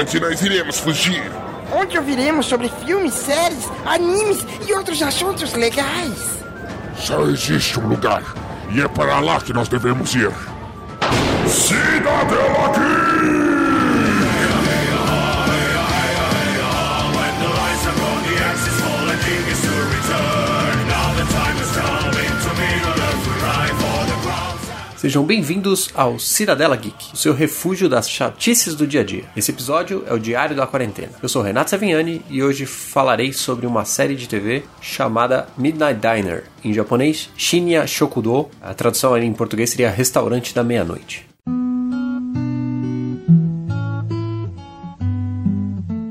onde nós iremos fugir. Onde ouviremos sobre filmes, séries, animes e outros assuntos legais. Só existe um lugar, e é para lá que nós devemos ir. Cidadela Geek! Sejam bem-vindos ao Cidadela Geek, o seu refúgio das chatices do dia a dia. Esse episódio é o Diário da Quarentena. Eu sou Renato Savignani e hoje falarei sobre uma série de TV chamada Midnight Diner, em japonês Shinya Shokudo. A tradução em português seria Restaurante da Meia-Noite.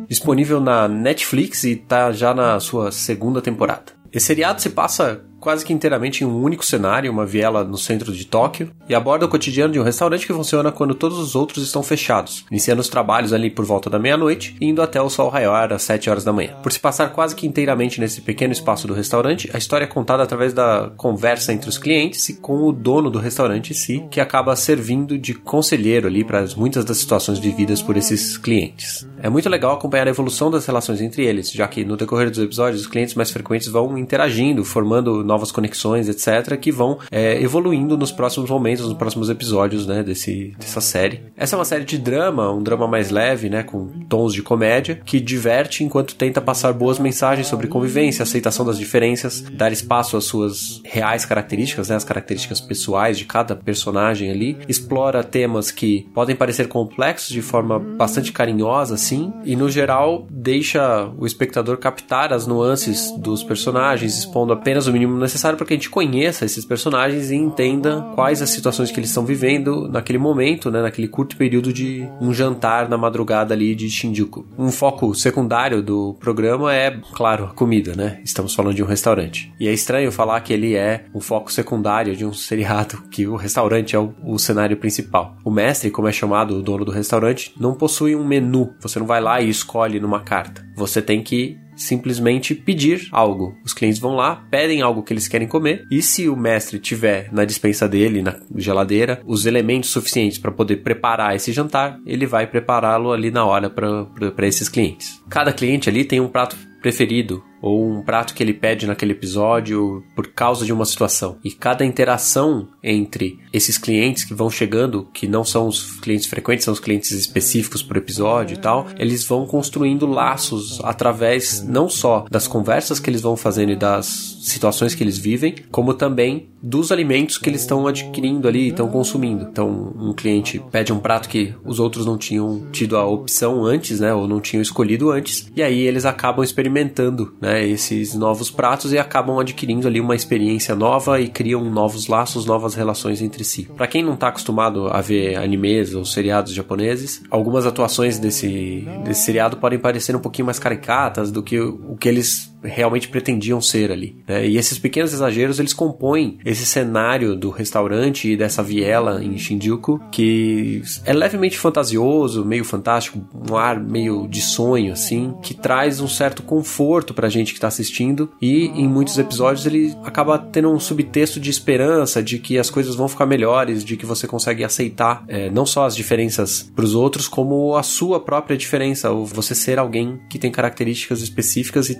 Disponível na Netflix e está já na sua segunda temporada. Esse seriado se passa quase que inteiramente em um único cenário, uma viela no centro de Tóquio, e aborda o cotidiano de um restaurante que funciona quando todos os outros estão fechados, iniciando os trabalhos ali por volta da meia-noite e indo até o sol raiar às 7 horas da manhã. Por se passar quase que inteiramente nesse pequeno espaço do restaurante, a história é contada através da conversa entre os clientes e com o dono do restaurante em si, que acaba servindo de conselheiro ali para muitas das situações vividas por esses clientes. É muito legal acompanhar a evolução das relações entre eles, já que no decorrer dos episódios os clientes mais frequentes vão interagindo, formando novas conexões, etc., que vão é, evoluindo nos próximos momentos, nos próximos episódios, né, desse, dessa série. Essa é uma série de drama, um drama mais leve, né, com tons de comédia, que diverte enquanto tenta passar boas mensagens sobre convivência, aceitação das diferenças, dar espaço às suas reais características, né, as características pessoais de cada personagem ali, explora temas que podem parecer complexos de forma bastante carinhosa, assim, e no geral deixa o espectador captar as nuances dos personagens, expondo apenas o mínimo necessário para que a gente conheça esses personagens e entenda quais as situações que eles estão vivendo naquele momento, né, naquele curto período de um jantar na madrugada ali de Shinjuku. Um foco secundário do programa é, claro, a comida, né? Estamos falando de um restaurante. E é estranho falar que ele é um foco secundário de um seriado, que o restaurante é o, o cenário principal. O mestre, como é chamado o dono do restaurante, não possui um menu. Você não vai lá e escolhe numa carta. Você tem que simplesmente pedir algo. Os clientes vão lá, pedem algo que eles querem comer, e se o mestre tiver na dispensa dele, na geladeira, os elementos suficientes para poder preparar esse jantar, ele vai prepará-lo ali na hora para esses clientes. Cada cliente ali tem um prato preferido ou um prato que ele pede naquele episódio por causa de uma situação. E cada interação entre esses clientes que vão chegando, que não são os clientes frequentes, são os clientes específicos por episódio e tal, eles vão construindo laços através não só das conversas que eles vão fazendo e das situações que eles vivem, como também dos alimentos que eles estão adquirindo ali e estão consumindo. Então, um cliente pede um prato que os outros não tinham tido a opção antes, né, ou não tinham escolhido antes, e aí eles acabam experimentando, né, esses novos pratos e acabam adquirindo ali uma experiência nova e criam novos laços, novas relações entre si. Para quem não está acostumado a ver animes ou seriados japoneses, algumas atuações desse, desse seriado podem parecer um pouquinho mais caricatas do que o que eles realmente pretendiam ser ali. Né? E esses pequenos exageros eles compõem esse cenário do restaurante e dessa viela em Shinjuku que é levemente fantasioso, meio fantástico, um ar meio de sonho assim, que traz um certo conforto pra gente que tá assistindo e em muitos episódios ele acaba tendo um subtexto de esperança de que as coisas vão ficar melhores, de que você consegue aceitar é, não só as diferenças pros outros, como a sua própria diferença, ou você ser alguém que tem características específicas e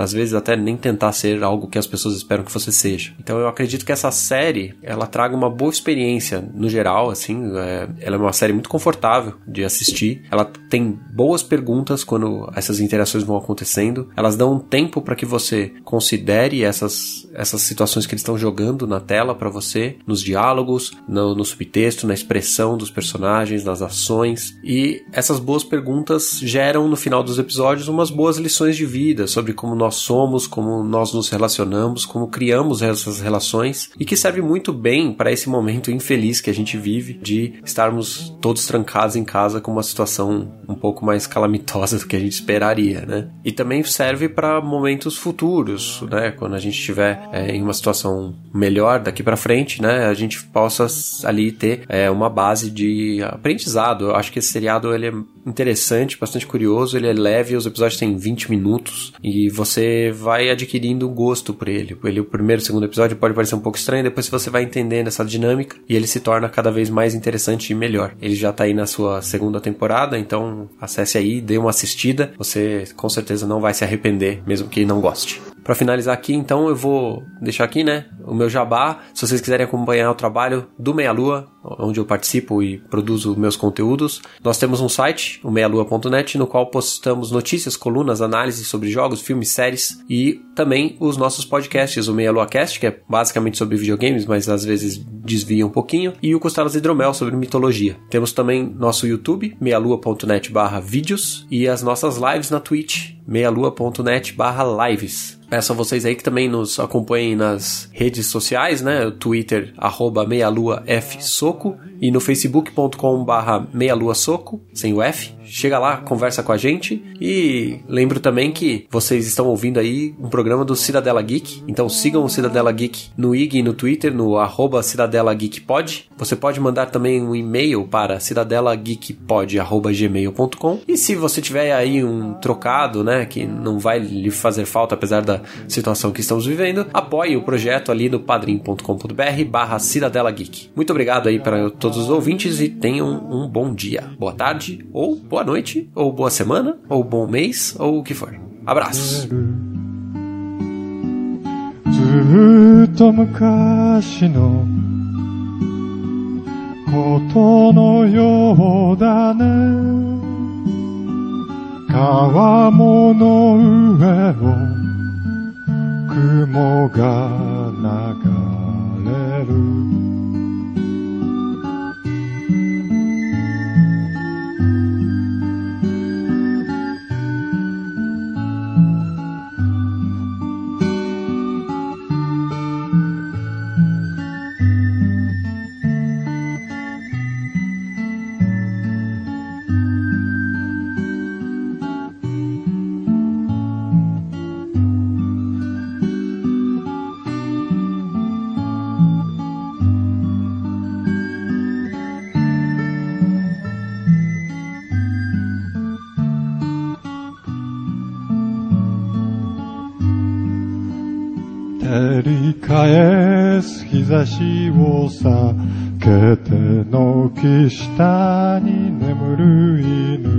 às vezes até nem tentar ser algo que as pessoas esperam que você seja. Então eu acredito que essa série ela traga uma boa experiência no geral, assim, é, ela é uma série muito confortável de assistir. Ela tem boas perguntas quando essas interações vão acontecendo. Elas dão um tempo para que você considere essas essas situações que eles estão jogando na tela para você, nos diálogos, no, no subtexto, na expressão dos personagens, nas ações. E essas boas perguntas geram no final dos episódios umas boas lições de vida sobre como nós nós somos, como nós nos relacionamos, como criamos essas relações e que serve muito bem para esse momento infeliz que a gente vive de estarmos todos trancados em casa com uma situação um pouco mais calamitosa do que a gente esperaria, né? E também serve para momentos futuros, né? Quando a gente estiver é, em uma situação melhor daqui para frente, né? A gente possa ali ter é, uma base de aprendizado. Eu acho que esse seriado ele é interessante, bastante curioso. Ele é leve, os episódios têm 20 minutos e você vai adquirindo gosto por ele. Ele, o primeiro segundo episódio pode parecer um pouco estranho, depois você vai entendendo essa dinâmica e ele se torna cada vez mais interessante e melhor. Ele já tá aí na sua segunda temporada, então acesse aí, dê uma assistida. Você com certeza não vai se arrepender, mesmo que não goste. Para finalizar aqui, então eu vou deixar aqui, né, o meu jabá. Se vocês quiserem acompanhar o trabalho do Meia Lua, onde eu participo e produzo meus conteúdos, nós temos um site, o meialua.net, no qual postamos notícias, colunas, análises sobre jogos, filmes, séries e também os nossos podcasts, o Meia Lua Cast, que é basicamente sobre videogames, mas às vezes desvia um pouquinho, e o Costelas Hidromel sobre mitologia. Temos também nosso YouTube, meialua.net/vídeos e as nossas lives na Twitch, meialua.net/lives. Peço a vocês aí que também nos acompanhem nas redes sociais, né? Twitter, arroba meialuafsoco e no facebook.com barra meialuasoco, sem o F. Chega lá, conversa com a gente e lembro também que vocês estão ouvindo aí um programa do Cidadela Geek, então sigam o Cidadela Geek no IG e no Twitter, no arroba Cidadela Geek Pod. Você pode mandar também um e-mail para cidadelageekpod.gmail.com e se você tiver aí um trocado, né, que não vai lhe fazer falta apesar da situação que estamos vivendo, apoie o projeto ali no padrim.com.br barra Cidadela Geek. Muito obrigado aí para todos os ouvintes e tenham um bom dia, boa tarde ou boa noite, ou boa semana, ou bom mês, ou o que for. Abraços! ずっと昔のことのようだね 川もの上を雲が流れる。返す日差しを避けて軒下に眠る犬。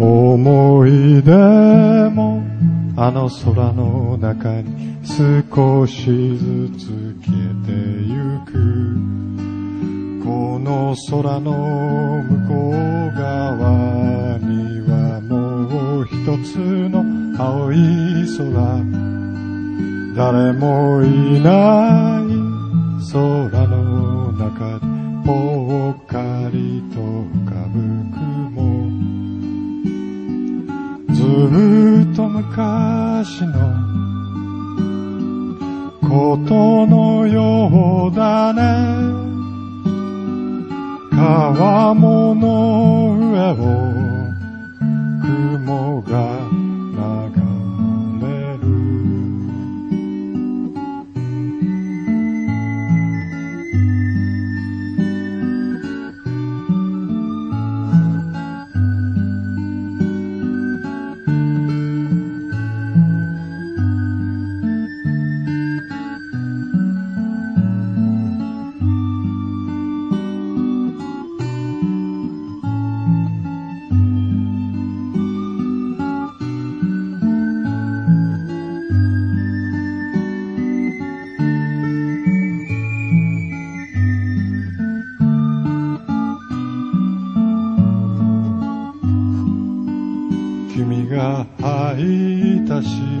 思い出もあの空の中に少しずつ消えてゆく。この空の向こう側にはもう一つの青い空。誰もいない空の中でぽっかりと浮かぶ雲。ずっと昔のことのようだね。川面の上を雲が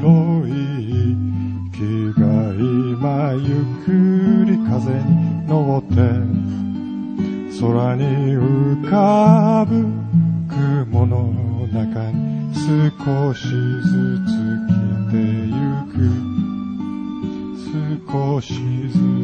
白い木が今ゆっくり風に乗って空に浮かぶ雲の中に少しずつ来てゆく。少しずつ